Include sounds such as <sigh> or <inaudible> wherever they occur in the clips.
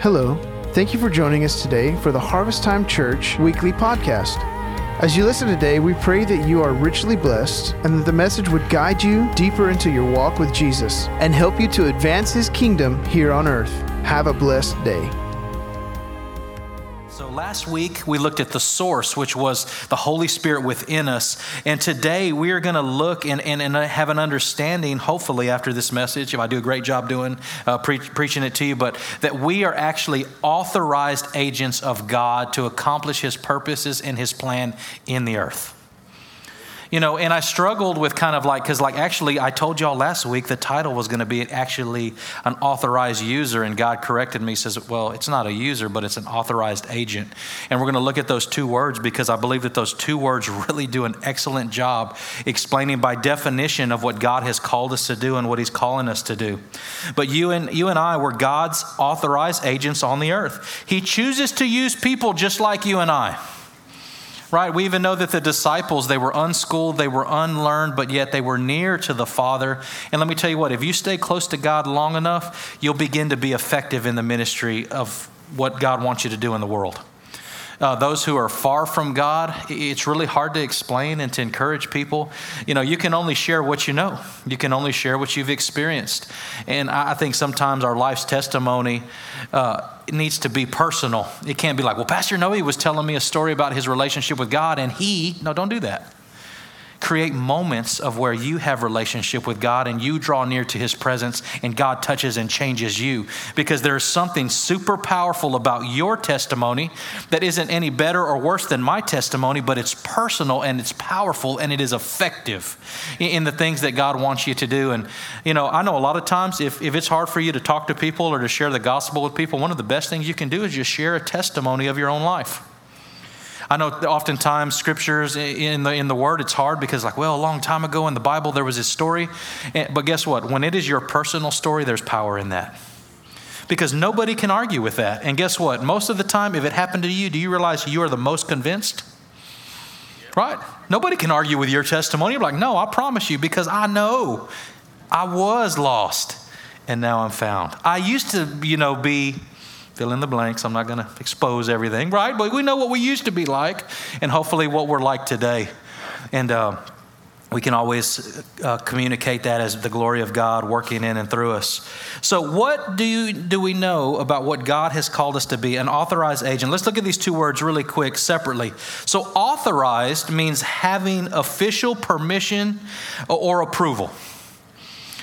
Hello. Thank you for joining us today for the Harvest Time Church weekly podcast. As you listen today, we pray that you are richly blessed and that the message would guide you deeper into your walk with Jesus and help you to advance his kingdom here on earth. Have a blessed day. Last week we looked at the source, which was the Holy Spirit within us. And today we are going to look and, and, and, have an understanding, hopefully, after this message, if I do a great job doing, uh, pre- preaching it to you, but that we are actually authorized agents of God to accomplish His purposes and His plan in the earth. You know, and I struggled with kind of like, because like actually, I told y'all last week the title was going to be actually an authorized user, and God corrected me, says, well, it's not a user, but it's an authorized agent. And we're going to look at those two words because I believe that those two words <laughs> really do an excellent job explaining by definition of what God has called us to do and what He's calling us to do. But you and you and I were God's authorized agents on the earth. He chooses to use people just like you and I right? We even know that the disciples, they were unschooled, they were unlearned, but yet they were near to the Father. And let me tell you what, if you stay close to God long enough, you'll begin to be effective in the ministry of what God wants you to do in the world. Uh, those who are far from God, it's really hard to explain and to encourage people. You know, you can only share what you know, you can only share what you've experienced. And I think sometimes our life's testimony uh, needs to be personal. It can't be like, well, Pastor Noe was telling me a story about his relationship with God, and he, no, don't do that create moments of where you have relationship with God and you draw near to his presence and God touches and changes you. Because there's something super powerful about your testimony that isn't any better or worse than my testimony but it's personal and it's powerful and it is effective in the things that God wants you to do. And you know I know a lot of times if, if it's hard for you to talk to people or to share the gospel with people one of the best things you can do is just share a testimony of your own life I know oftentimes scriptures in the, in the Word, it's hard because, like, well, a long time ago in the Bible, there was this story. Eh, but guess what? When it is your personal story, there's power in that. Because nobody can argue with that. And guess what? Most of the time, if it happened to you, do you realize you are the most convinced? Right? Nobody can argue with your testimony. You're like, no, I promise you, because I know I was lost and now I'm found. I used to, you know, be fill in the blanks. I'm not going to expose everything, right? But we know what we used to be like and hopefully what we're like today. And uh, we can always uh, communicate that as the glory of God working in and through us. So, what do, you, do we know about what God has called us to be? An authorized agent. Let's look at these two words really quick separately. So, authorized means having official permission or approval.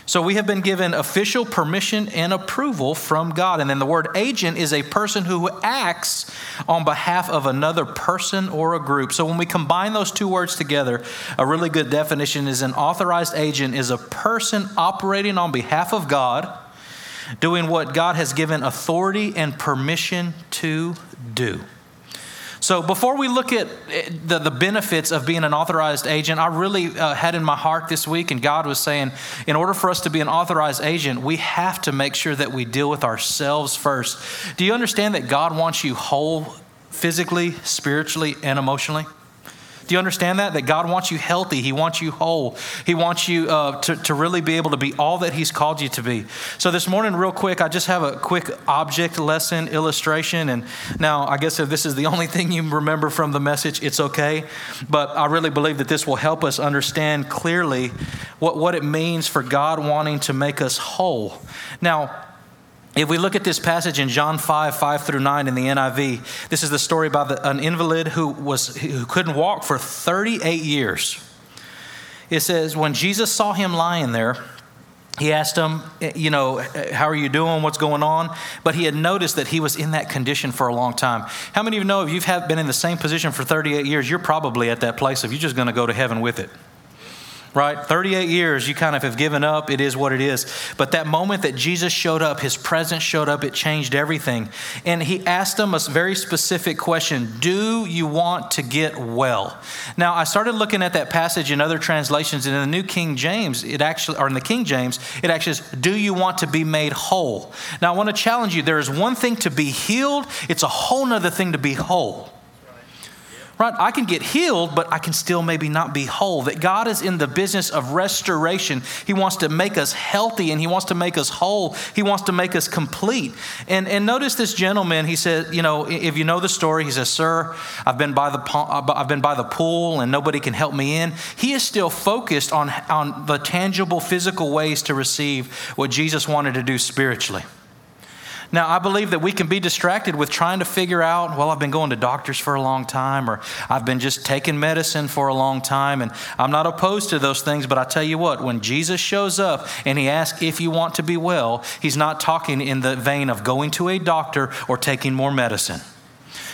So we have been given official permission and approval from God. And then the word agent is a person who acts on behalf of another person or a group. So when we combine those two words together, a really good definition is an authorized agent is a person operating on behalf of God, doing what God has given authority and permission to do. So, before we look at eh, the, the benefits of being an authorized agent, I really uh, had in my heart this week, and God was saying, in order for us to be an authorized agent, we have to make sure that we deal with ourselves first. Do you understand that God wants you whole physically, spiritually, and emotionally? Do you understand that? That God wants you healthy. He wants you whole. He wants you uh, to, to really be able to be all that He's called you to be. So, this morning, real quick, I just have a quick object lesson illustration. And now, I guess if this is the only thing you remember from the message, it's okay. But I really believe that this will help us understand clearly what, what it means for God wanting to make us whole. Now, if we look at this passage in John 5, 5 through 9 in the NIV, this is the story about an invalid who, was, who couldn't walk for 38 years. It says, when Jesus saw him lying there, he asked him, eh, you know, eh, how are you doing? What's going on? But he had noticed that he was in that condition for a long time. How many of you know if you've been in the same position for 38 years, you're probably at that place of you're just going to go to heaven with it? Right? 38 years, you kind of have given up. It is what it is. But that moment that Jesus showed up, his presence showed up, it changed everything. And he asked them a very specific question Do you want to get well? Now, I started looking at that passage in other translations, and in the New King James, it actually, or in the King James, it actually says, Do you want to be made whole? Now, I want to challenge you there is one thing to be healed, it's a whole nother thing to be whole. Right? I can get healed, but I can still maybe not be whole. That God is in the business of restoration. He wants to make us healthy and He wants to make us whole. He wants to make us complete. And, and notice this gentleman, he said, you know, if you know the story, he says, Sir, I've been by the, uh, I've been by the pool and nobody can help me in. He is still focused on, on the tangible physical ways to receive what Jesus wanted to do spiritually. Now, I believe that we can be distracted with trying to figure out, well, I've been going to doctors for a long time, or I've been just taking medicine for a long time, and I'm not opposed to those things, but I tell you what, when Jesus shows up and he asks if you want to be well, he's not talking in the vein of going to a doctor or taking more medicine.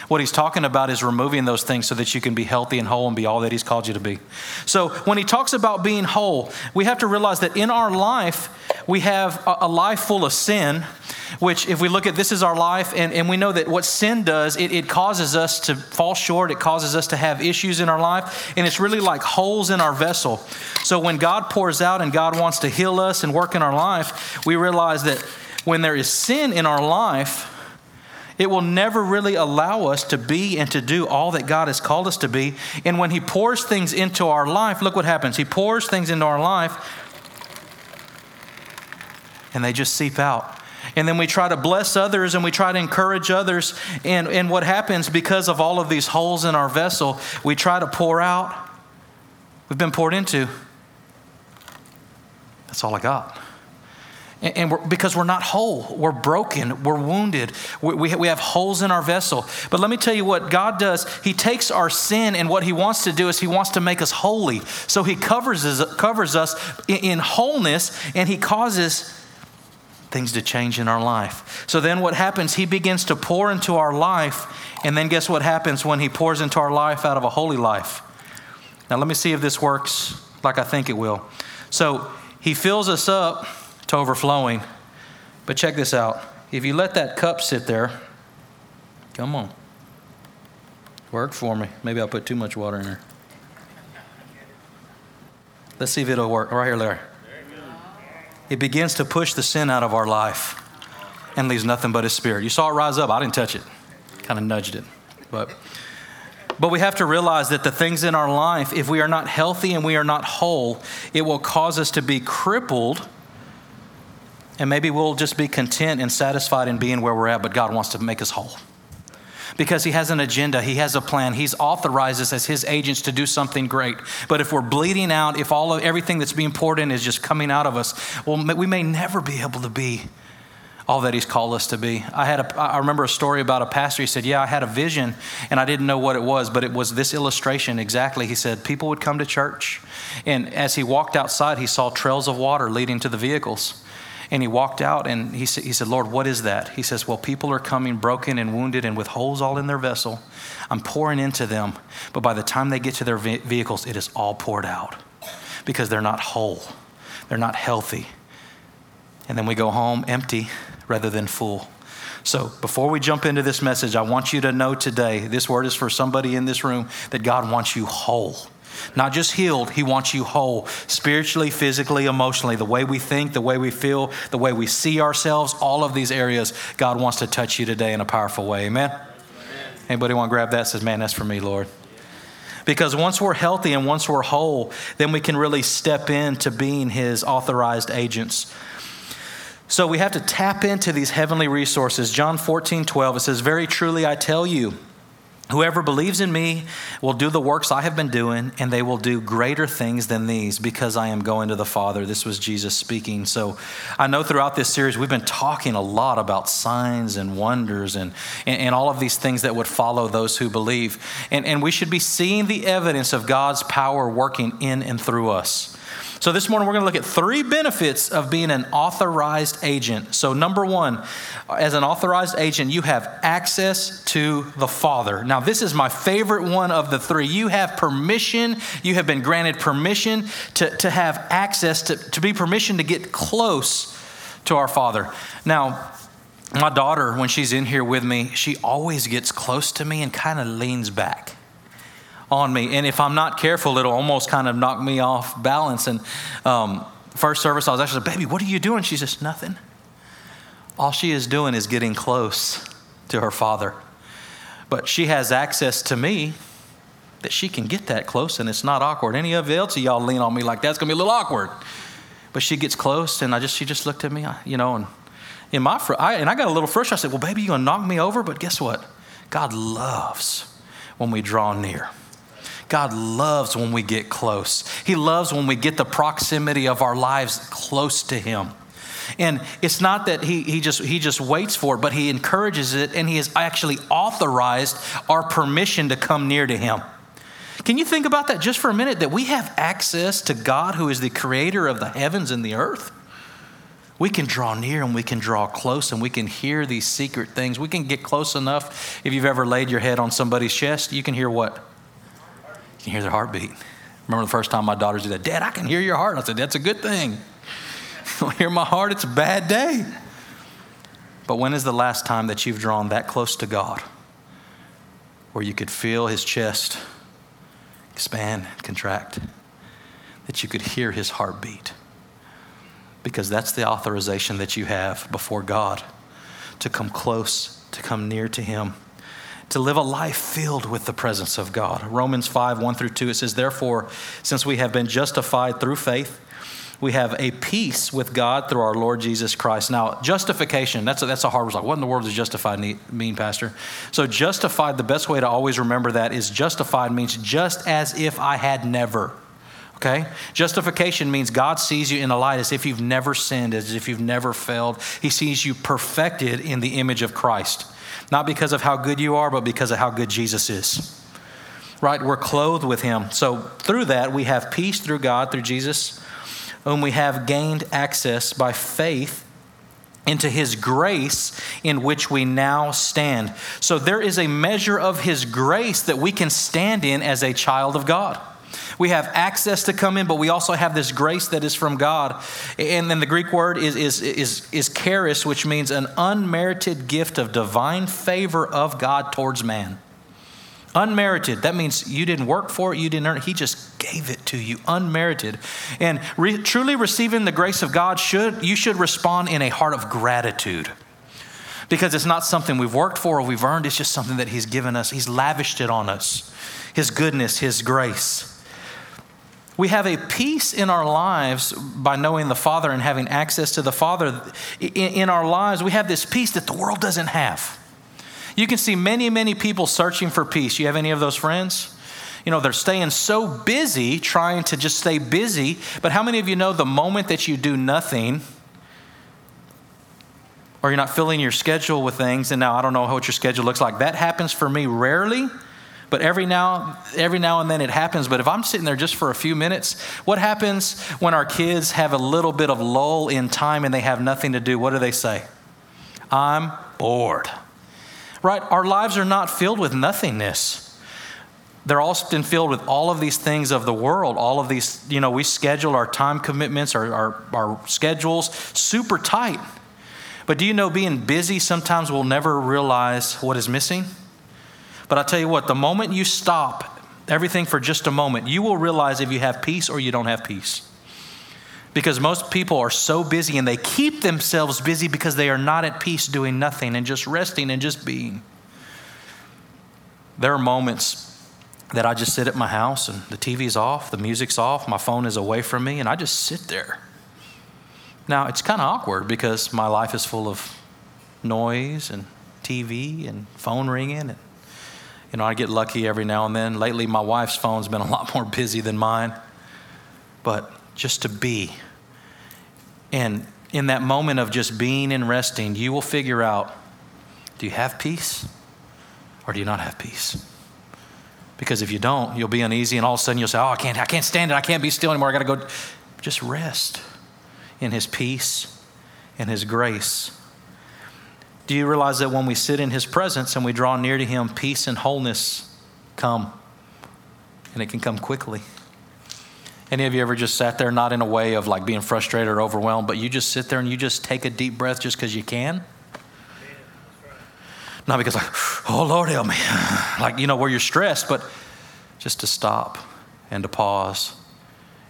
What he's talking about is removing those things so that you can be healthy and whole and be all that he's called you to be. So when he talks about being whole, we have to realize that in our life, we have a life full of sin which, if we look at this is our life, and, and we know that what sin does, it, it causes us to fall short, it causes us to have issues in our life, and it's really like holes in our vessel. So when God pours out and God wants to heal us and work in our life, we realize that when there is sin in our life, it will never really allow us to be and to do all that God has called us to be. And when He pours things into our life, look what happens. He pours things into our life, and they just seep out. And then we try to bless others and we try to encourage others. And, and what happens because of all of these holes in our vessel, we try to pour out. We've been poured into. That's all I got. And, and we're, because we're not whole, we're broken, we're wounded, we, we, we have holes in our vessel. But let me tell you what God does. He takes our sin, and what He wants to do is He wants to make us holy. So He covers us, covers us in, in wholeness, and He causes things to change in our life. So then what happens? He begins to pour into our life, and then guess what happens when he pours into our life out of a holy life? Now, let me see if this works like I think it will. So he fills us up to overflowing, but check this out. If you let that cup sit there, come on, work for me. Maybe I'll put too much water in there. Let's see if it'll work. Right here, Larry it begins to push the sin out of our life and leaves nothing but his spirit. You saw it rise up. I didn't touch it. Kind of nudged it. But but we have to realize that the things in our life, if we are not healthy and we are not whole, it will cause us to be crippled. And maybe we'll just be content and satisfied in being where we're at, but God wants to make us whole because he has an agenda, he has a plan. He's authorized us as his agents to do something great. But if we're bleeding out, if all of everything that's being poured in is just coming out of us, well, we may never be able to be all that he's called us to be. I had a, I remember a story about a pastor. He said, "Yeah, I had a vision and I didn't know what it was, but it was this illustration exactly." He said, "People would come to church, and as he walked outside, he saw trails of water leading to the vehicles." And he walked out and he, sa- he said, Lord, what is that? He says, Well, people are coming broken and wounded and with holes all in their vessel. I'm pouring into them, but by the time they get to their ve- vehicles, it is all poured out because they're not whole, they're not healthy. And then we go home empty rather than full. So, before we jump into this message, I want you to know today this word is for somebody in this room that God wants you whole. Not just healed, He wants you whole, spiritually, physically, emotionally. The way we think, the way we feel, the way we see ourselves, all of these areas, God wants to touch you today in a powerful way. Amen? Anybody want to grab that? Says, man, that's for me, Lord. Because once we're healthy and once we're whole, then we can really step into being His authorized agents. So we have to tap into these heavenly resources. John 14, 12, it says, Very truly I tell you, Whoever believes in me will do the works I have been doing, and they will do greater things than these because I am going to the Father. This was Jesus speaking. So I know throughout this series, we've been talking a lot about signs and wonders and, and, and all of these things that would follow those who believe. And, and we should be seeing the evidence of God's power working in and through us. So, this morning we're going to look at three benefits of being an authorized agent. So, number one, as an authorized agent, you have access to the Father. Now, this is my favorite one of the three. You have permission, you have been granted permission to, to have access, to, to be permission to get close to our Father. Now, my daughter, when she's in here with me, she always gets close to me and kind of leans back on me. And if I'm not careful, it'll almost kind of knock me off balance. And um, first service, I was actually, like, baby, what are you doing? She says, nothing. All she is doing is getting close to her father. But she has access to me that she can get that close and it's not awkward. Any of else of y'all lean on me like that's gonna be a little awkward. But she gets close and I just she just looked at me, you know, and in my fr- I, and I got a little frustrated. I said, "Well, baby, you gonna knock me over?" But guess what? God loves when we draw near. God loves when we get close. He loves when we get the proximity of our lives close to Him. And it's not that he, he, just, he just waits for it, but he encourages it and he has actually authorized our permission to come near to him. Can you think about that just for a minute? That we have access to God who is the creator of the heavens and the earth. We can draw near and we can draw close and we can hear these secret things. We can get close enough. If you've ever laid your head on somebody's chest, you can hear what? You can hear their heartbeat. Remember the first time my daughters did that? Dad, I can hear your heart. I said, That's a good thing. <laughs> don't hear my heart, it's a bad day. But when is the last time that you've drawn that close to God where you could feel his chest expand, contract, that you could hear his heartbeat? Because that's the authorization that you have before God to come close, to come near to him to live a life filled with the presence of God. Romans 5 1 through 2, it says, Therefore, since we have been justified through faith, we have a peace with God through our Lord Jesus Christ. Now, justification, that's a, that's a hard word. What in the world does justified mean, Pastor? So, justified, the best way to always remember that is justified means just as if I had never. Okay? Justification means God sees you in the light as if you've never sinned, as if you've never failed. He sees you perfected in the image of Christ. Not because of how good you are, but because of how good Jesus is. Right? We're clothed with Him. So, through that, we have peace through God, through Jesus whom we have gained access by faith into his grace in which we now stand. So there is a measure of his grace that we can stand in as a child of God. We have access to come in, but we also have this grace that is from God. And then the Greek word is, is, is, is charis, which means an unmerited gift of divine favor of God towards man. Unmerited. That means you didn't work for it, you didn't earn it. He just gave it to you, unmerited. And re- truly receiving the grace of God should you should respond in a heart of gratitude. Because it's not something we've worked for or we've earned, it's just something that he's given us. He's lavished it on us. His goodness, his grace. We have a peace in our lives by knowing the Father and having access to the Father. In, our lives, we have this peace that the world doesn't have. You can see many, many people searching for peace. You have any of those friends? You know, they're staying so busy trying to just stay busy. But how many of you know the moment that you do nothing, or you're not filling your schedule with things, and now I don't know what your schedule looks like, that happens for me rarely. But every now, every now and then it happens. But if I'm sitting there just for a few minutes, what happens when our kids have a little bit of lull in time and they have nothing to do? What do they say? I'm bored right? Our lives are not filled with nothingness. They're often filled with all of these things of the world. All of these, you know, we schedule our time commitments, our, our, our schedules super tight. But do you know being busy sometimes we'll never realize what is missing? But I tell you what, the moment you stop everything for just a moment, you will realize if you have peace or you don't have peace. Because most people are so busy and they keep themselves busy because they are not at peace doing nothing and just resting and just being. There are moments that I just sit at my house and the TV's off, the music's off, my phone is away from me, and I just sit there. Now, it's kind of awkward because my life is full of noise and TV and phone ringing. And, you know, I get lucky every now and then. Lately, my wife's phone's been a lot more busy than mine. But just to be. And in that moment of just being and resting, you will figure out do you have peace or do you not have peace? Because if you don't, you'll be uneasy and all of a sudden you'll say, Oh, I can't, I can't stand it. I can't be still anymore. I got to go. Just rest in His peace and His grace. Do you realize that when we sit in His presence and we draw near to Him, peace and wholeness come? And it can come quickly. Any of you ever just sat there, not in a way of like being frustrated or overwhelmed, but you just sit there and you just take a deep breath just because you can? Not because, like, oh, Lord, help me. <sighs> Like, you know, where you're stressed, but just to stop and to pause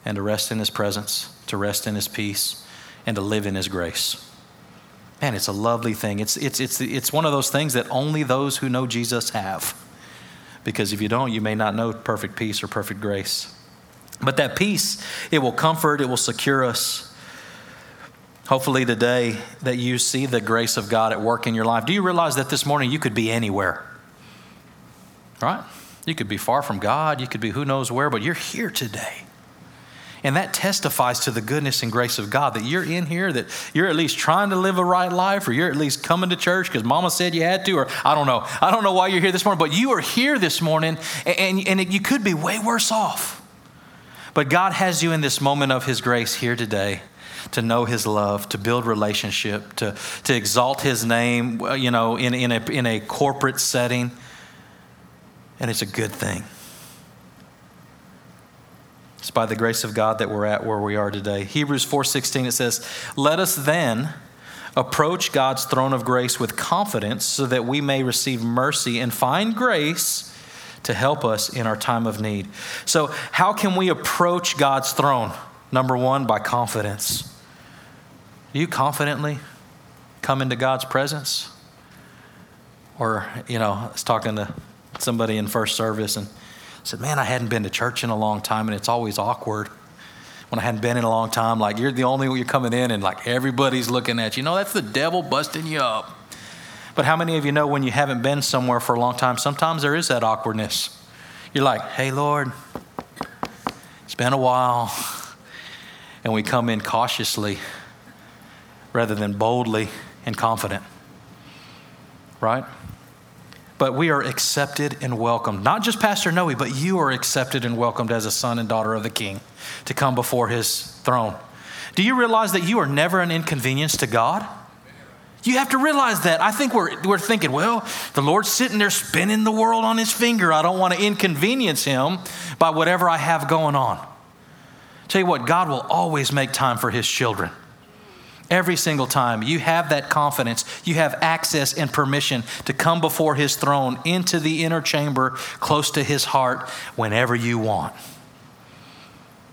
and to rest in His presence, to rest in His peace, and to live in His grace. Man, it's a lovely thing. It's, it's, it's, it's one of those things that only those who know Jesus have Because if you don't, you may not know perfect peace or perfect grace. But that peace, it will comfort, it will secure us. Hopefully, today, that you see the grace of God at work in your life. Do you realize that this morning you could be anywhere? Right? You could be far from God, you could be who knows where, but you're here today. And that testifies to the goodness and grace of God that you're in here, that you're at least trying to live a right life, or you're at least coming to church because mama said you had to, or I don't know. I don't know why you're here this morning, but you are here this morning, and, and you could be way worse off. But God has you in this moment of His grace here today to know his love, to build relationship, to, to exalt his name, you know, in, in, a, in a corporate setting. And it's a good thing. It's by the grace of God that we're at where we are today. Hebrews 4:16 it says, "Let us then approach God's throne of grace with confidence so that we may receive mercy and find grace to help us in our time of need." So, how can we approach God's throne? Number 1, by confidence. Do you confidently come into God's presence? Or, you know, I was talking to somebody in first service and I said, Man, I hadn't been to church in a long time, and it's always awkward when I hadn't been in a long time. Like, you're the only one you're coming in, and like everybody's looking at you. Know, that's the devil busting you up. But how many of you know when you haven't been somewhere for a long time, sometimes there is that awkwardness? You're like, Hey, Lord, it's been a while. And we come in cautiously rather than boldly and confident. Right? But we are accepted and welcomed. Not just Pastor Noe, but you are accepted and welcomed as a son and daughter of the King to come before his throne. Do you realize that you are never an inconvenience to God? You have to realize that. I think we're, we're thinking, well, the Lord's sitting there spinning the world on his finger. I don't want to inconvenience him by whatever I have going on. Tell you what, God will always make time for his children. Every single time you have that confidence, you have access and permission to come before His throne into the inner chamber close to His heart whenever you want.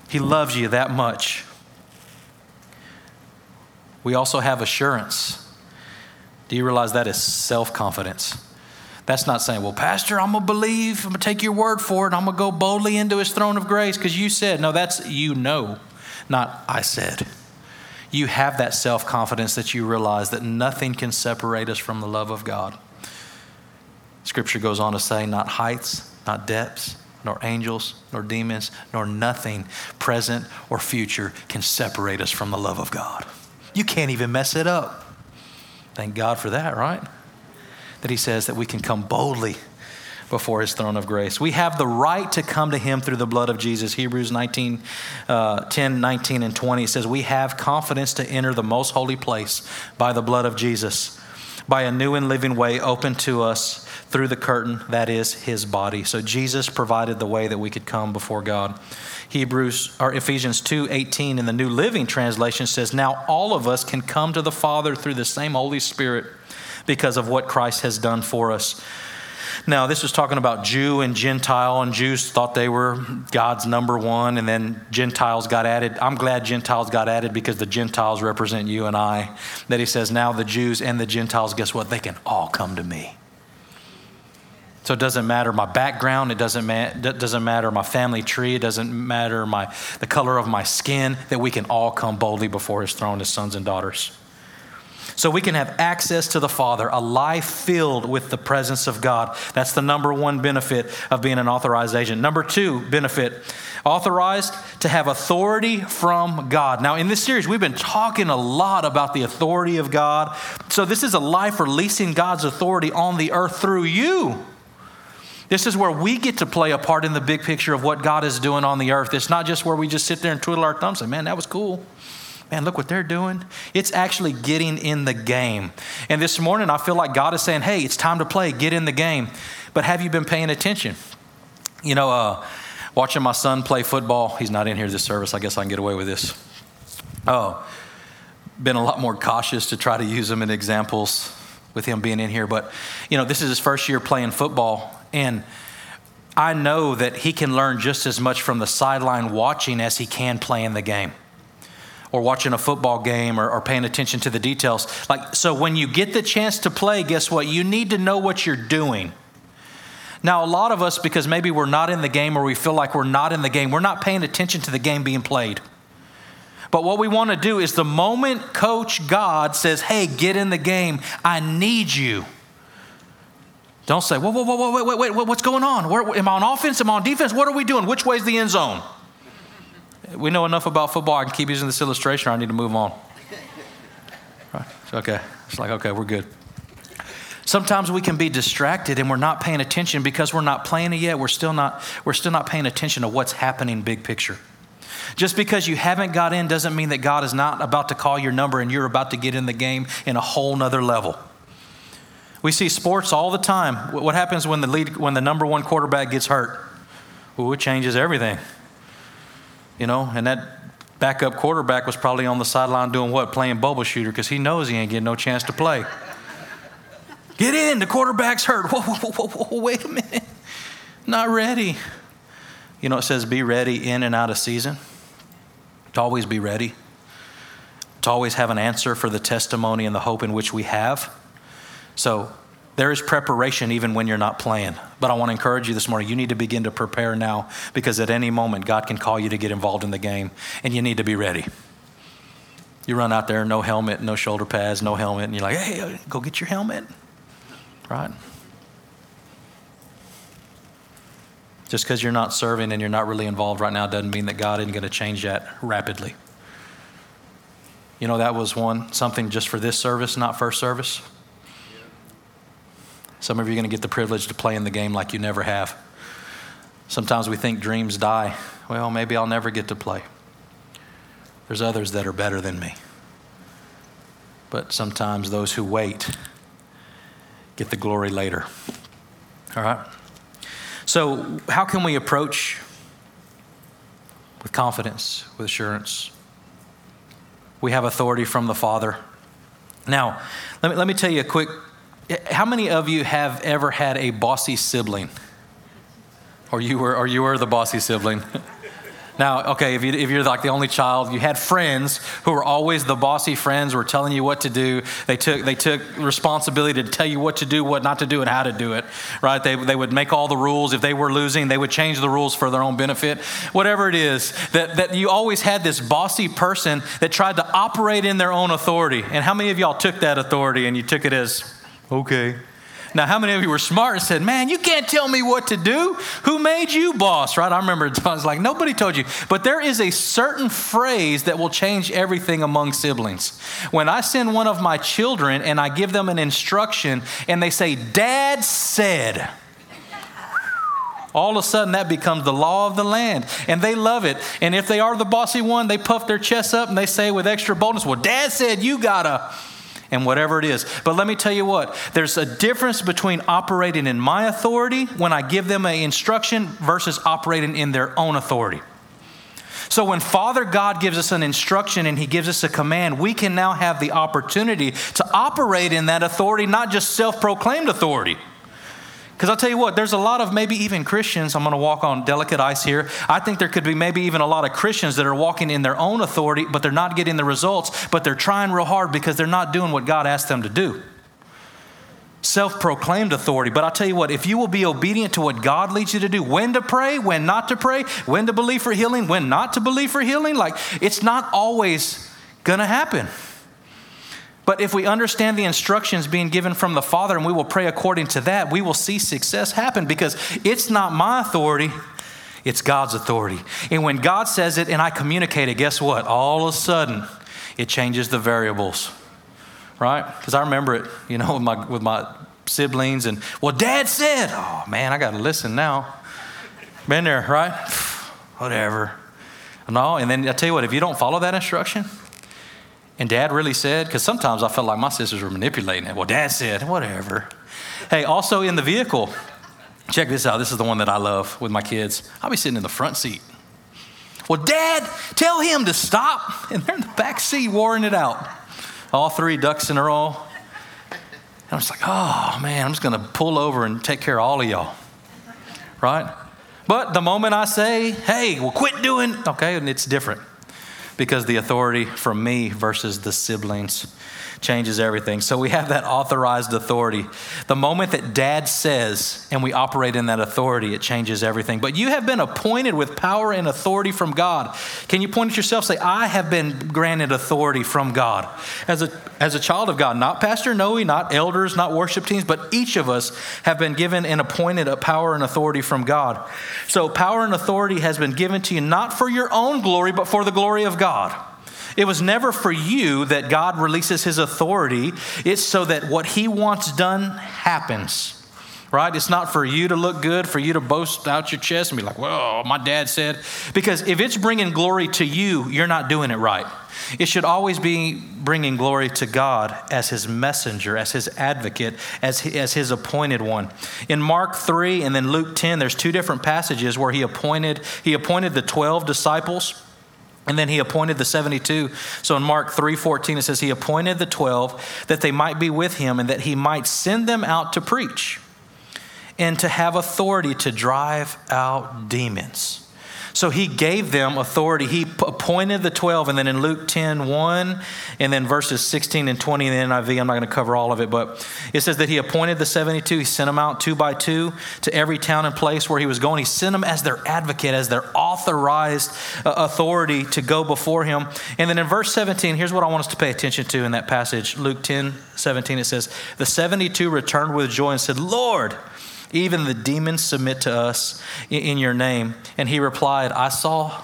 He loves you that much. We also have assurance. Do you realize that is self confidence? That's not saying, well, Pastor, I'm going to believe, I'm going to take your word for it, I'm going to go boldly into his throne of grace because you said. No, that's you know, not I said you have that self confidence that you realize that nothing can separate us from the love of God. Scripture goes on to say, not heights, not depths, nor angels, nor demons, nor nothing present or future can separate us from the love of God. You can't even mess it up. Thank God for that, right? That He says that we can come boldly before his throne of grace. We have the right to come to him through the blood of Jesus. Hebrews 19, uh, 10, 19, and 20 says, We have confidence to enter the most holy place by the blood of Jesus, by a new and living way open to us through the curtain that is his body. So Jesus provided the way that we could come before God. Hebrews or Ephesians 2:18 in the New Living Translation says, "Now all of us can come to the Father through the same Holy Spirit because of what Christ has done for us." Now, this was talking about Jew and Gentile, and Jews thought they were God's number one, and then Gentiles got added. I'm glad Gentiles got added because the Gentiles represent you and I. That he says, now the Jews and the Gentiles, guess what? They can all come to me. So it doesn't matter my background, it doesn't, ma- doesn't matter my family tree, it doesn't matter my, the color of my skin, that we can all come boldly before his throne as sons and daughters so we can have access to the Father, a life filled with the presence of God. That's the number one benefit of being an authorized agent. Number two benefit, authorized to have authority from God. Now, in this series, we've been talking a lot about the authority of God. So, this is a life releasing God's authority on the earth through you. This is where we get to play a part in the big picture of what God is doing on the earth. It's not just where we just sit there and twiddle our thumbs and man, that was cool man, look what they're doing. It's actually getting in the game. And this morning, I feel like God is saying, hey, it's time to play, get in the game. But have you been paying attention? You know, uh, watching my son play football, he's not in here this service. I guess I can get away with this. Oh, been a lot more cautious to try to use him in examples with him being in here. But, you know, this is his first year playing football. And I know that he can learn just as much from the sideline watching as he can playing the game or watching a football game or, or, paying attention to the details. Like, so when you get the chance to play, guess what? You need to know what you're doing. Now, a lot of us, because maybe we're not in the game or we feel like we're not in the game, we're not paying attention to the game being played. But what we want to do is the moment Coach God says, hey, get in the game, I need you. Don't say, whoa, whoa, whoa, whoa, wait, wait, wait, what's going on? Where, am I on offense? Am I on defense? What are we doing? Which way's the end zone? We know enough about football. I can keep using this illustration or I need to move on. Right. Okay. It's like, okay, we're good. Sometimes we can be distracted and we're not paying attention because we're not playing it yet. We're still not, we're still not paying attention to what's happening big picture. Just because you haven't got in doesn't mean that God is not about to call your number and you're about to get in the game in a whole nother level. We see sports all the time. What happens when the lead, when the number one quarterback gets hurt? Well, it changes everything. You know, and that backup quarterback was probably on the sideline doing what? Playing bubble shooter because he knows he ain't getting no chance to play. Get in, the quarterback's hurt. Whoa, whoa, whoa, whoa, wait a minute. Not ready. You know, it says be ready in and out of season. To always be ready. To always have an answer for the testimony and the hope in which we have. So there is preparation even when you're not playing. But I want to encourage you this morning you need to begin to prepare now because at any moment God can call you to get involved in the game and you need to be ready. You run out there, no helmet, no shoulder pads, no helmet, and you're like, hey, go get your helmet. Right? Just because you're not serving and you're not really involved right now doesn't mean that God isn't going to change that rapidly. You know, that was one, something just for this service, not first service. Some of you are going to get the privilege to play in the game like you never have. Sometimes we think dreams die. Well, maybe I'll never get to play. There's others that are better than me. But sometimes those who wait get the glory later. All right? So, how can we approach with confidence, with assurance? We have authority from the Father. Now, let me, let me tell you a quick how many of you have ever had a bossy sibling? Or you were, or you were the bossy sibling? <laughs> Now, okay, if, you, you're like the only child, you had friends who were always the bossy friends, were telling you what to do. They took, they took responsibility to tell you what to do, what not to do, and how to do it, right? They, they would make all the rules. If they were losing, they would change the rules for their own benefit. Whatever it is, that, that you always had this bossy person that tried to operate in their own authority. And how many of y'all took that authority and you took it as Okay. Now, how many of you were smart and said, Man, you can't tell me what to do? Who made you boss, right? I remember <laughs> I was like, Nobody told you. But there is a certain phrase that will change everything among siblings. When I send one of my children and I give them an instruction and they say, Dad said, all of a sudden that becomes the law of the land and they love it and if they are the bossy one they puff their chest up and they say with extra boldness well dad said you gotta and whatever it is. But let me tell you what, there's a difference between operating in my authority when I give them an instruction versus operating in their own authority. So when Father God gives us an instruction and He gives us a command, we can now have the opportunity to operate in that authority, not just self proclaimed authority. Because I'll tell you what, there's a lot of maybe even Christians, I'm going to walk on delicate ice here. I think there could be maybe even a lot of Christians that are walking in their own authority, but they're not getting the results, but they're trying real hard because they're not doing what God asked them to do. Self proclaimed authority. But I'll tell you what, if you will be obedient to what God leads you to do, when to pray, when not to pray, when to believe for healing, when not to believe for healing, like it's not always going to happen. But if we understand the instructions being given from the Father and we will pray according to that, we will see success happen because it's not my authority, it's God's authority. And when God says it and I communicate it, guess what? All of a sudden, it changes the variables, right? Because I remember it, you know, <laughs> with my, with my siblings and, well, dad said, oh man, I got to listen now. Been there, right? <sighs> Whatever. No, and then I tell you what, if you don't follow that instruction, and dad really said, because sometimes I felt like my sisters were manipulating it. Well, dad said, whatever. Hey, also in the vehicle, check this out. This is the one that I love with my kids. I'll be sitting in the front seat. Well, dad, tell him to stop. <laughs> And they're in the back seat warring it out. All three ducks in a row. And I'm just like, oh man, I'm just to pull over and take care of all of y'all. Right? But the moment I say, hey, well, quit doing, okay, and it's different. Because the authority from me versus the siblings changes everything. So we have that authorized authority. The moment that dad says and we operate in that authority, it changes everything. But you have been appointed with power and authority from God. Can you point at yourself say, I have been granted authority from God? As a, as a child of God, not Pastor Noe, not elders, not worship teams, but each of us have been given and appointed a power and authority from God. So power and authority has been given to you not for your own glory, but for the glory of God. It was never for you that God releases his authority. It's so that what he wants done happens. Right? It's not for you to look good, for you to boast out your chest and be like, well, my dad said. Because if it's bringing glory to you, you're not doing it right. It should always be bringing glory to God as his messenger, as his advocate, as, as his appointed one. In Mark 3 and then Luke 10, there's two different passages where he appointed, he appointed the 12 disciples and then he appointed the 72. So in Mark 3:14 it says he appointed the 12 that they might be with him and that he might send them out to preach and to have authority to drive out demons. So he gave them authority. He appointed the 12. And then in Luke 10 1, and then verses 16 and 20 in the NIV, I'm not going to cover all of it, but it says that he appointed the 72. He sent them out two by two to every town and place where he was going. He sent them as their advocate, as their authorized uh, authority to go before him. And then in verse 17, here's what I want us to pay attention to in that passage Luke 10 17, it says, The 72 returned with joy and said, Lord, even the demons submit to us in your name. And he replied, I saw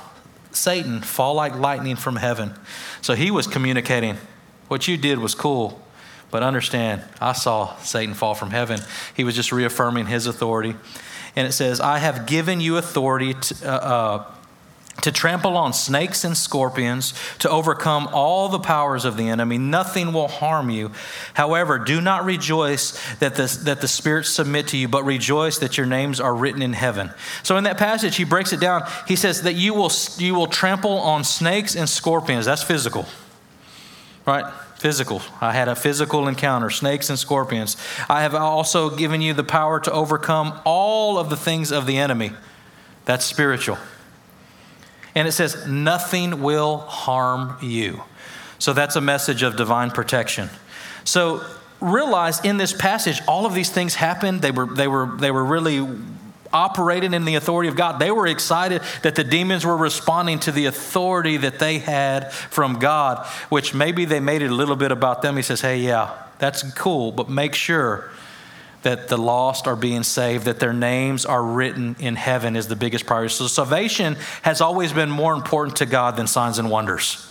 Satan fall like lightning from heaven. So he was communicating, What you did was cool, but understand, I saw Satan fall from heaven. He was just reaffirming his authority. And it says, I have given you authority to, uh, uh, to trample on snakes and scorpions, to overcome all the powers of the enemy. Nothing will harm you. However, do not rejoice that the, that the spirits submit to you, but rejoice that your names are written in heaven. So in that passage, he breaks it down. He says that you will, you will trample on snakes and scorpions. That's physical, right? Physical. I had a physical encounter, snakes and scorpions. I have also given you the power to overcome all of the things of the enemy. That's spiritual. And it says, nothing will harm you. So that's a message of divine protection. So realize in this passage, all of these things happened. They were, they were, they were really operating in the authority of God. They were excited that the demons were responding to the authority that they had from God, which maybe they made it a little bit about them. He says, hey, yeah, that's cool, but make sure that the lost are being saved, that their names are written in heaven is the biggest priority. So salvation has always been more important to God than signs and wonders.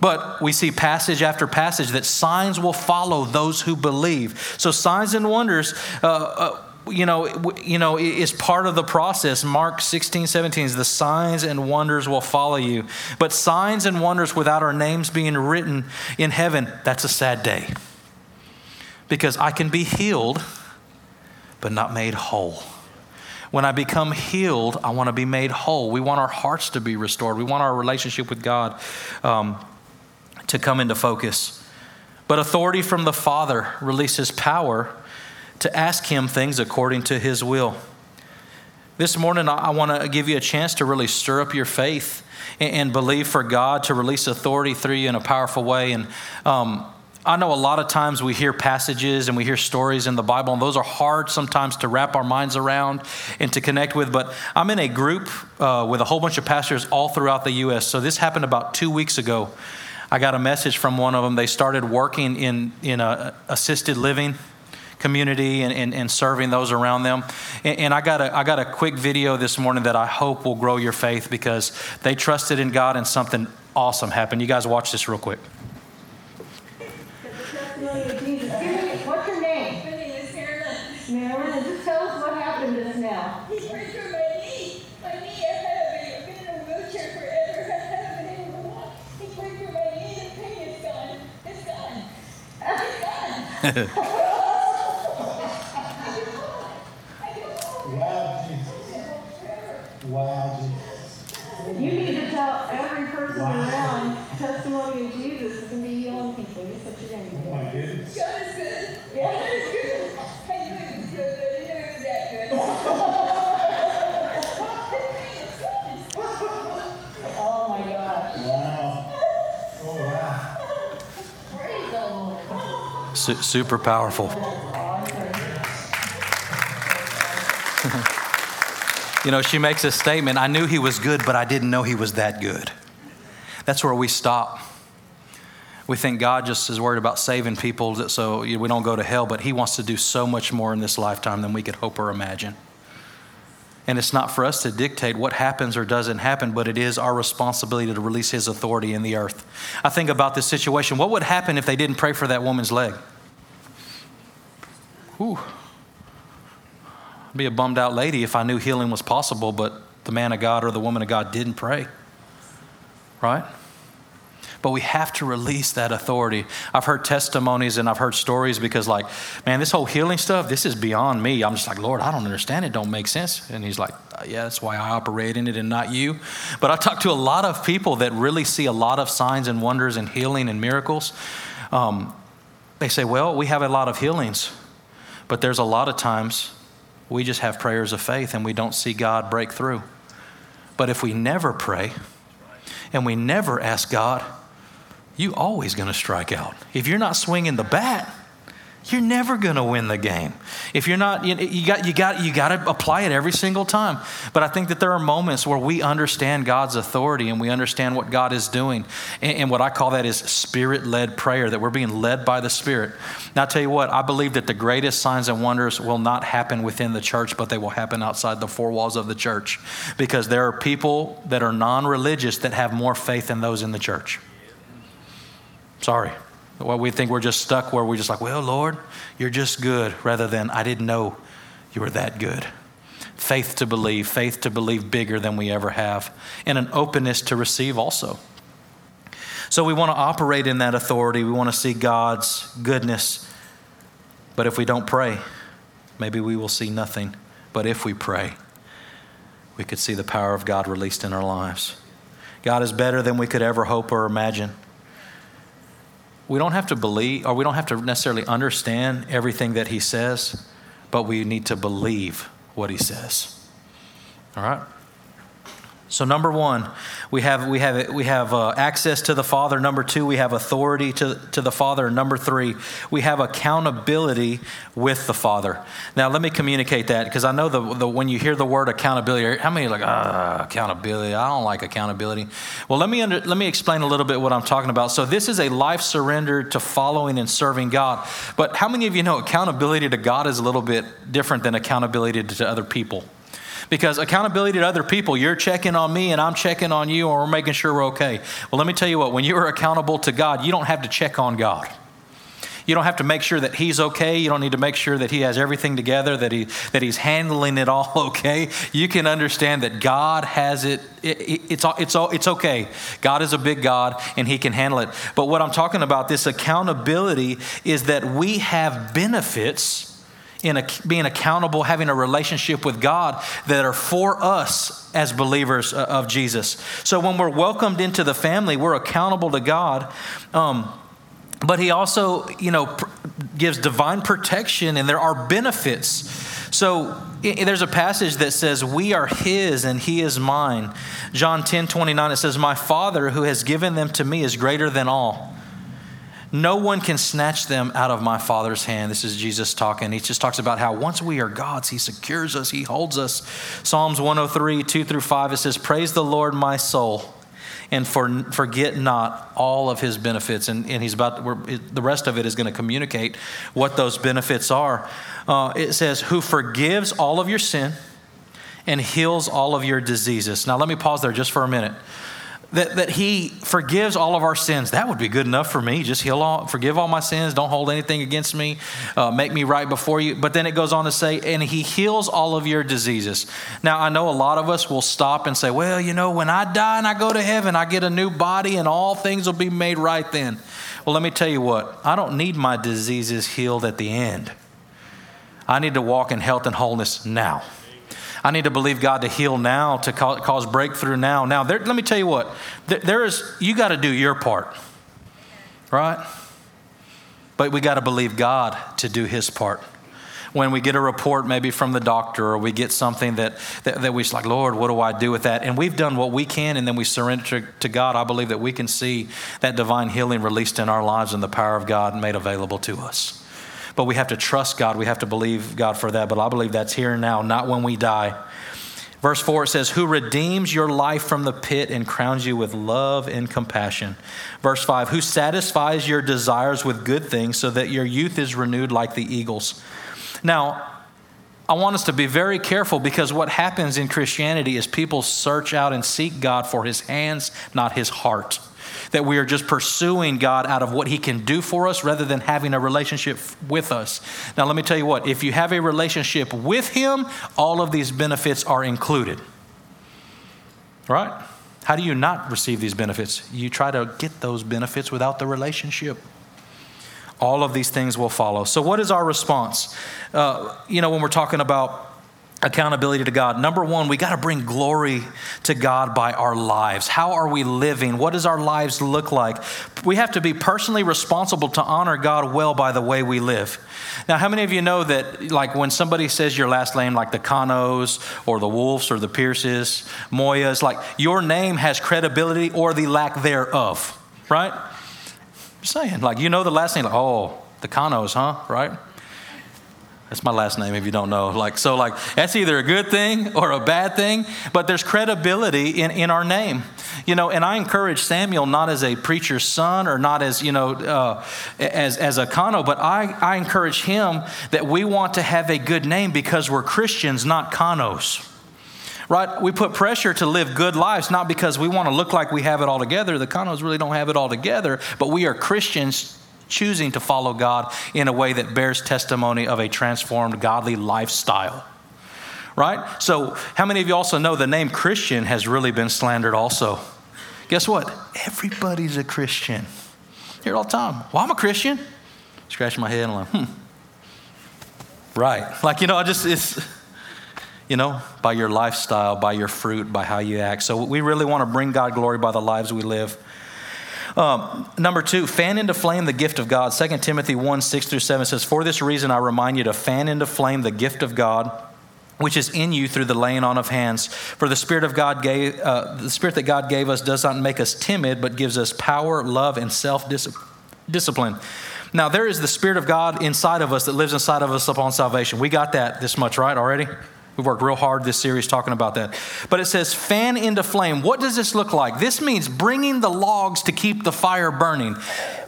But we see passage after passage that signs will follow those who believe. So signs and wonders, uh, uh, you know, you know, is part of the process. Mark 16, 17 is the signs and wonders will follow you. But signs and wonders without our names being written in heaven, that's a sad day. Because I can be healed but not made whole. When I become healed, I want to be made whole. We want our hearts to be restored. We want our relationship with God um, to come into focus. But authority from the Father releases power to ask Him things according to His will. This morning, I want to give you a chance to really stir up your faith and, believe for God to release authority through you in a powerful way. And um, I know a lot of times we hear passages and we hear stories in the Bible, and those are hard sometimes to wrap our minds around and to connect with. But I'm in a group uh, with a whole bunch of pastors all throughout the U.S. So this happened about two weeks ago. I got a message from one of them. They started working in, in a assisted living community and, and, and serving those around them. And, and, I, got a, I got a quick video this morning that I hope will grow your faith because they trusted in God and something awesome happened. You guys watch this real quick. Wow, Jesus. Wow, Jesus. Su- super powerful. <laughs> you know, she makes a statement I knew he was good, but I didn't know he was that good. That's where we stop. We think God just is worried about saving people so we don't go to hell, but He wants to do so much more in this lifetime than we could hope or imagine. And it's not for us to dictate what happens or doesn't happen, but it is our responsibility to release His authority in the earth. I think about this situation. What would happen if they didn't pray for that woman's leg? Whew. I'd be a bummed out lady if I knew healing was possible, but the man of God or the woman of God didn't pray. Right? but we have to release that authority. I've heard testimonies and I've heard stories because, like, man, this whole healing stuff, this is beyond me. I'm just like, Lord, I don't understand it. Don't make sense. And He's like, uh, yeah, that's why I operate in it and not you. But I talk to a lot of people that really see a lot of signs and wonders and healing and miracles. Um, they say, well, we have a lot of healings, but there's a lot of times we just have prayers of faith and we don't see God break through. But if we never pray and we never ask God, you always going to strike out. If you're not swinging the bat, you're never going to win the game. If you're not, you, you, got, you, got, you got to apply it every single time. But I think that there are moments where we understand God's authority and we understand what God is doing. And, and what I call that is spirit led prayer, that we're being led by the Spirit. Now, I'll tell you what, I believe that the greatest signs and wonders will not happen within the church, but they will happen outside the four walls of the church. Because there are people that are non religious that have more faith than those in the church. Sorry. Well, we think we're just stuck where we're just like, well, Lord, you're just good, rather than I didn't know you were that good. Faith to believe, faith to believe bigger than we ever have, and an openness to receive also. So we want to operate in that authority. We want to see God's goodness. But if we don't pray, maybe we will see nothing. But if we pray, we could see the power of God released in our lives. God is better than we could ever hope or imagine we don't have to believe, or we don't have to necessarily understand everything that he says, but we need to believe what he says. All right? So number one, we have we have we have uh, access to the Father. Number two, we have authority to to the Father. Number three, we have accountability with the Father. Now, let me communicate that because I know the, the when you hear the word accountability, how many are like ah, accountability? I don't like accountability. Well, let me under, let me explain a little bit what I'm talking about. So this is a life surrender to following and serving God. But how many of you know accountability to God is a little bit different than accountability to other people? Because accountability to other people, you're checking on me and I'm checking on you, or we're making sure we're okay. Well, let me tell you what, when you are accountable to God, you don't have to check on God. You don't have to make sure that he's okay. You don't need to make sure that he has everything together, that, he, that he's handling it all <laughs> okay. You can understand that God has it, it, it it's, it's, it's okay. God is a big God and he can handle it. But what I'm talking about, this accountability, is that we have benefits in a, being accountable, having a relationship with God that are for us as believers uh, of Jesus. So when we're welcomed into the family, we're accountable to God. Um, but he also, you know, pr- gives divine protection and there are benefits. So there's a passage that says, We are his and he is mine. John 10 29, it says, My Father who has given them to me is greater than all no one can snatch them out of my Father's hand. This is Jesus talking. He just talks about how once we are God's, He secures us, He holds us. Psalms 103, 2 through 5, it says, Praise the Lord, my soul, and for, forget not all of His benefits. And, and He's about, the rest of it is going to communicate what those benefits are. Uh, it says, Who forgives all of your sin and heals all of your diseases. Now, let me pause there just for a minute that, that he forgives all of our sins. That would be good enough for me. Just heal all, forgive all my sins. Don't hold anything against me. Uh, make me right before you. But then it goes on to say, and he heals all of your diseases. Now, I know a lot of us will stop and say, well, you know, when I die and I go to heaven, I get a new body and all things will be made right then. Well, let me tell you what, I don't need my diseases healed at the end. I need to walk in health and wholeness now. I need to believe God to heal now, to cause breakthrough now. Now, there, let me tell you what, there is, you got to do your part, right? But we got to believe God to do his part. When we get a report maybe from the doctor or we get something that, that, that we're like, Lord, what do I do with that? And we've done what we can and then we surrender to, to God, I believe that we can see that divine healing released in our lives and the power of God made available to us. But we have to trust God. We have to believe God for that. But I believe that's here and now, not when we die. Verse 4 it says, Who redeems your life from the pit and crowns you with love and compassion. Verse 5 Who satisfies your desires with good things so that your youth is renewed like the eagles. Now, I want us to be very careful because what happens in Christianity is people search out and seek God for his hands, not his heart. That we are just pursuing God out of what he can do for us rather than having a relationship with us. Now, let me tell you what if you have a relationship with him, all of these benefits are included. Right? How do you not receive these benefits? You try to get those benefits without the relationship all of these things will follow. So, what is our response? Uh, you know, when we're talking about accountability to God, number one, we got to bring glory to God by our lives. How are we living? What does our lives look like? We have to be personally responsible to honor God well by the way we live. Now, how many of you know that, like, when somebody says your last name, like the Canos or the Wolves or the Pierces, Moyas, like, your name has credibility or the lack thereof, right? saying. Like, you know the last name, like, oh, the Canos, huh? Right? That's my last name if you don't know. Like, so like that's either a good thing or a bad thing, but there's credibility in, in our name. You know, and I encourage Samuel not as a preacher's son or not as, you know, uh, as, as a Cano, but I, I encourage him that we want to have a good name because we're Christians, not Canos right? We put pressure to live good lives, not because we want to look like we have it all together. The Canos really don't have it all together, but we are Christians choosing to follow God in a way that bears testimony of a transformed, godly lifestyle. Right? So, how many of you also know the name Christian has really been slandered also? Guess what? Everybody's a Christian. Here all the time. Well, I'm a Christian. Scratching my head and I'm like, hmm. Right. Like, you know, I just, it's, you know, by your lifestyle, by your fruit, by how you act. So we really want to bring God glory by the lives we live. Um, number two, fan into flame the gift of God. 2 Timothy 1 6 through 7 says, For this reason I remind you to fan into flame the gift of God which is in you through the laying on of hands. For the Spirit of God gave, uh, the Spirit that God gave us does not make us timid, but gives us power, love, and self discipline. Now, there is the Spirit of God inside of us that lives inside of us upon salvation. We got that this much, right, already? We've worked real hard this series talking about that. But it says fan into flame. What does this look like? This means bringing the logs to keep the fire burning.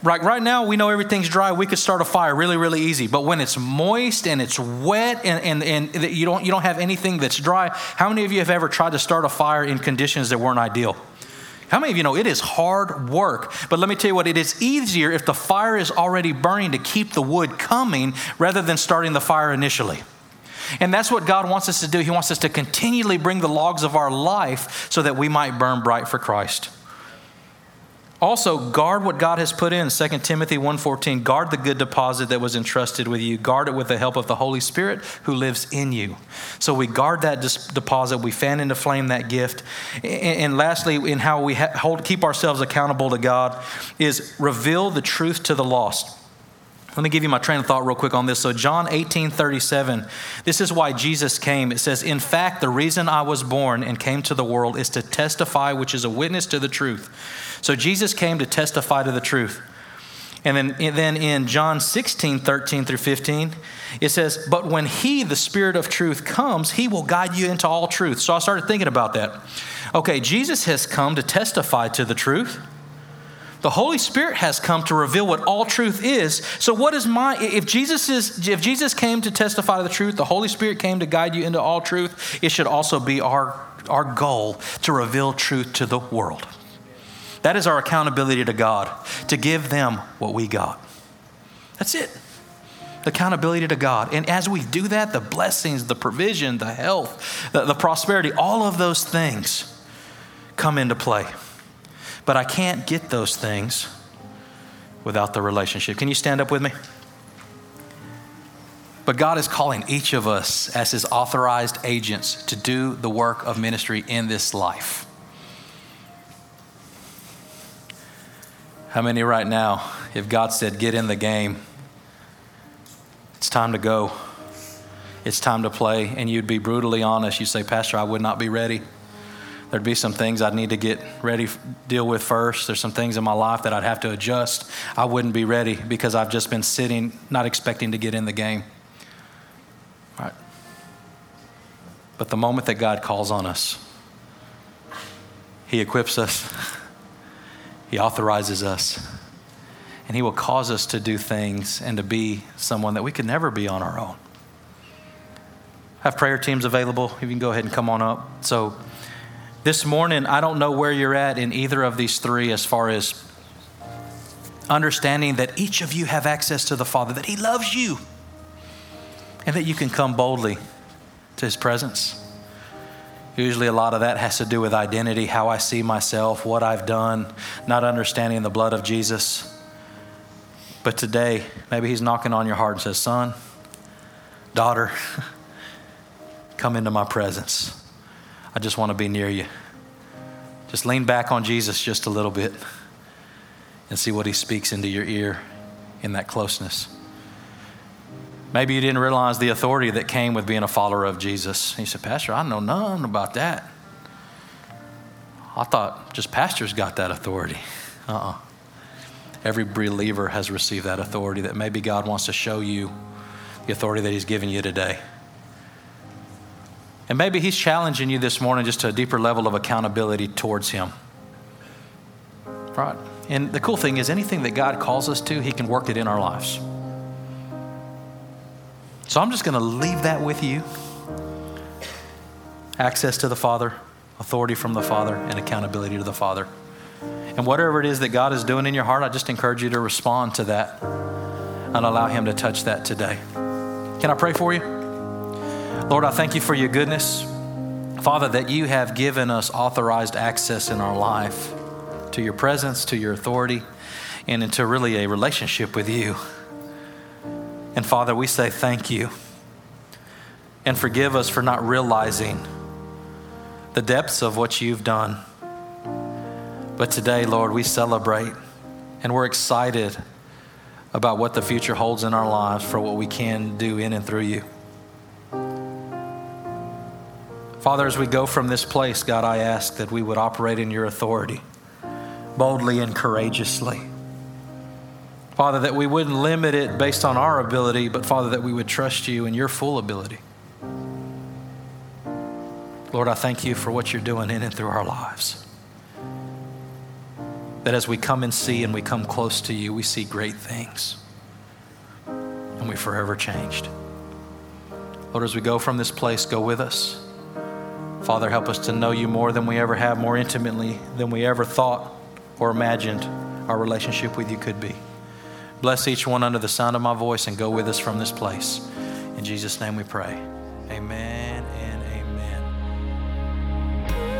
Right, right now, we know everything's dry. We could start a fire really, really easy. But when it's moist and it's wet and, and, and you, don't, you don't have anything that's dry, how many of you have ever tried to start a fire in conditions that weren't ideal? How many of you know it is hard work? But let me tell you what, it is easier if the fire is already burning to keep the wood coming rather than starting the fire initially. And that's what God wants us to do. He wants us to continually bring the logs of our life so that we might burn bright for Christ. Also, guard what God has put in. 2 Timothy 1:14. Guard the good deposit that was entrusted with you. Guard it with the help of the Holy Spirit who lives in you. So we guard that deposit. We fan into flame that gift. And lastly, in how we hold, keep ourselves accountable to God, is reveal the truth to the lost. Let me give you my train of thought real quick on this. So, John 18 37, this is why Jesus came. It says, In fact, the reason I was born and came to the world is to testify, which is a witness to the truth. So, Jesus came to testify to the truth. And then, and then in John 16 13 through 15, it says, But when He, the Spirit of truth, comes, He will guide you into all truth. So, I started thinking about that. Okay, Jesus has come to testify to the truth. The Holy Spirit has come to reveal what all truth is. So what is my if Jesus is if Jesus came to testify to the truth, the Holy Spirit came to guide you into all truth, it should also be our our goal to reveal truth to the world. That is our accountability to God, to give them what we got. That's it. Accountability to God. And as we do that, the blessings, the provision, the health, the, the prosperity, all of those things come into play. But I can't get those things without the relationship. Can you stand up with me? But God is calling each of us as His authorized agents to do the work of ministry in this life. How many right now, if God said, get in the game, it's time to go, it's time to play, and you'd be brutally honest, you say, Pastor, I would not be ready. There'd be some things I'd need to get ready, deal with first. There's some things in my life that I'd have to adjust. I wouldn't be ready because I've just been sitting, not expecting to get in the game. Right. But the moment that God calls on us, He equips us, <laughs> He authorizes us, and He will cause us to do things and to be someone that we could never be on our own. I have prayer teams available. You can go ahead and come on up. So, this morning, I don't know where you're at in either of these three as far as understanding that each of you have access to the Father, that He loves you, and that you can come boldly to His presence. Usually, a lot of that has to do with identity, how I see myself, what I've done, not understanding the blood of Jesus. But today, maybe He's knocking on your heart and says, Son, daughter, <laughs> come into my presence. I just want to be near you. Just lean back on Jesus just a little bit and see what he speaks into your ear in that closeness. Maybe you didn't realize the authority that came with being a follower of Jesus. He said, Pastor, I know none about that. I thought just pastors got that authority. Uh uh-uh. uh Every believer has received that authority that maybe God wants to show you the authority that He's given you today. And maybe He's challenging you this morning just to a deeper level of accountability towards Him. Right? And the cool thing is, anything that God calls us to, He can work it in our lives. So I'm just going to leave that with you access to the Father, authority from the Father, and accountability to the Father. And whatever it is that God is doing in your heart, I just encourage you to respond to that and allow Him to touch that today. Can I pray for you? Lord, I thank you for your goodness. Father, that you have given us authorized access in our life to your presence, to your authority, and into really a relationship with you. And Father, we say thank you. And forgive us for not realizing the depths of what you've done. But today, Lord, we celebrate and we're excited about what the future holds in our lives for what we can do in and through you. Father, as we go from this place, God, I ask that we would operate in your authority boldly and courageously. Father, that we wouldn't limit it based on our ability, but Father, that we would trust you in your full ability. Lord, I thank you for what you're doing in and through our lives. That as we come and see and we come close to you, we see great things. And we forever changed. Lord, as we go from this place, go with us. Father, help us to know you more than we ever have, more intimately than we ever thought or imagined our relationship with you could be. Bless each one under the sound of my voice and go with us from this place. In Jesus' name we pray. Amen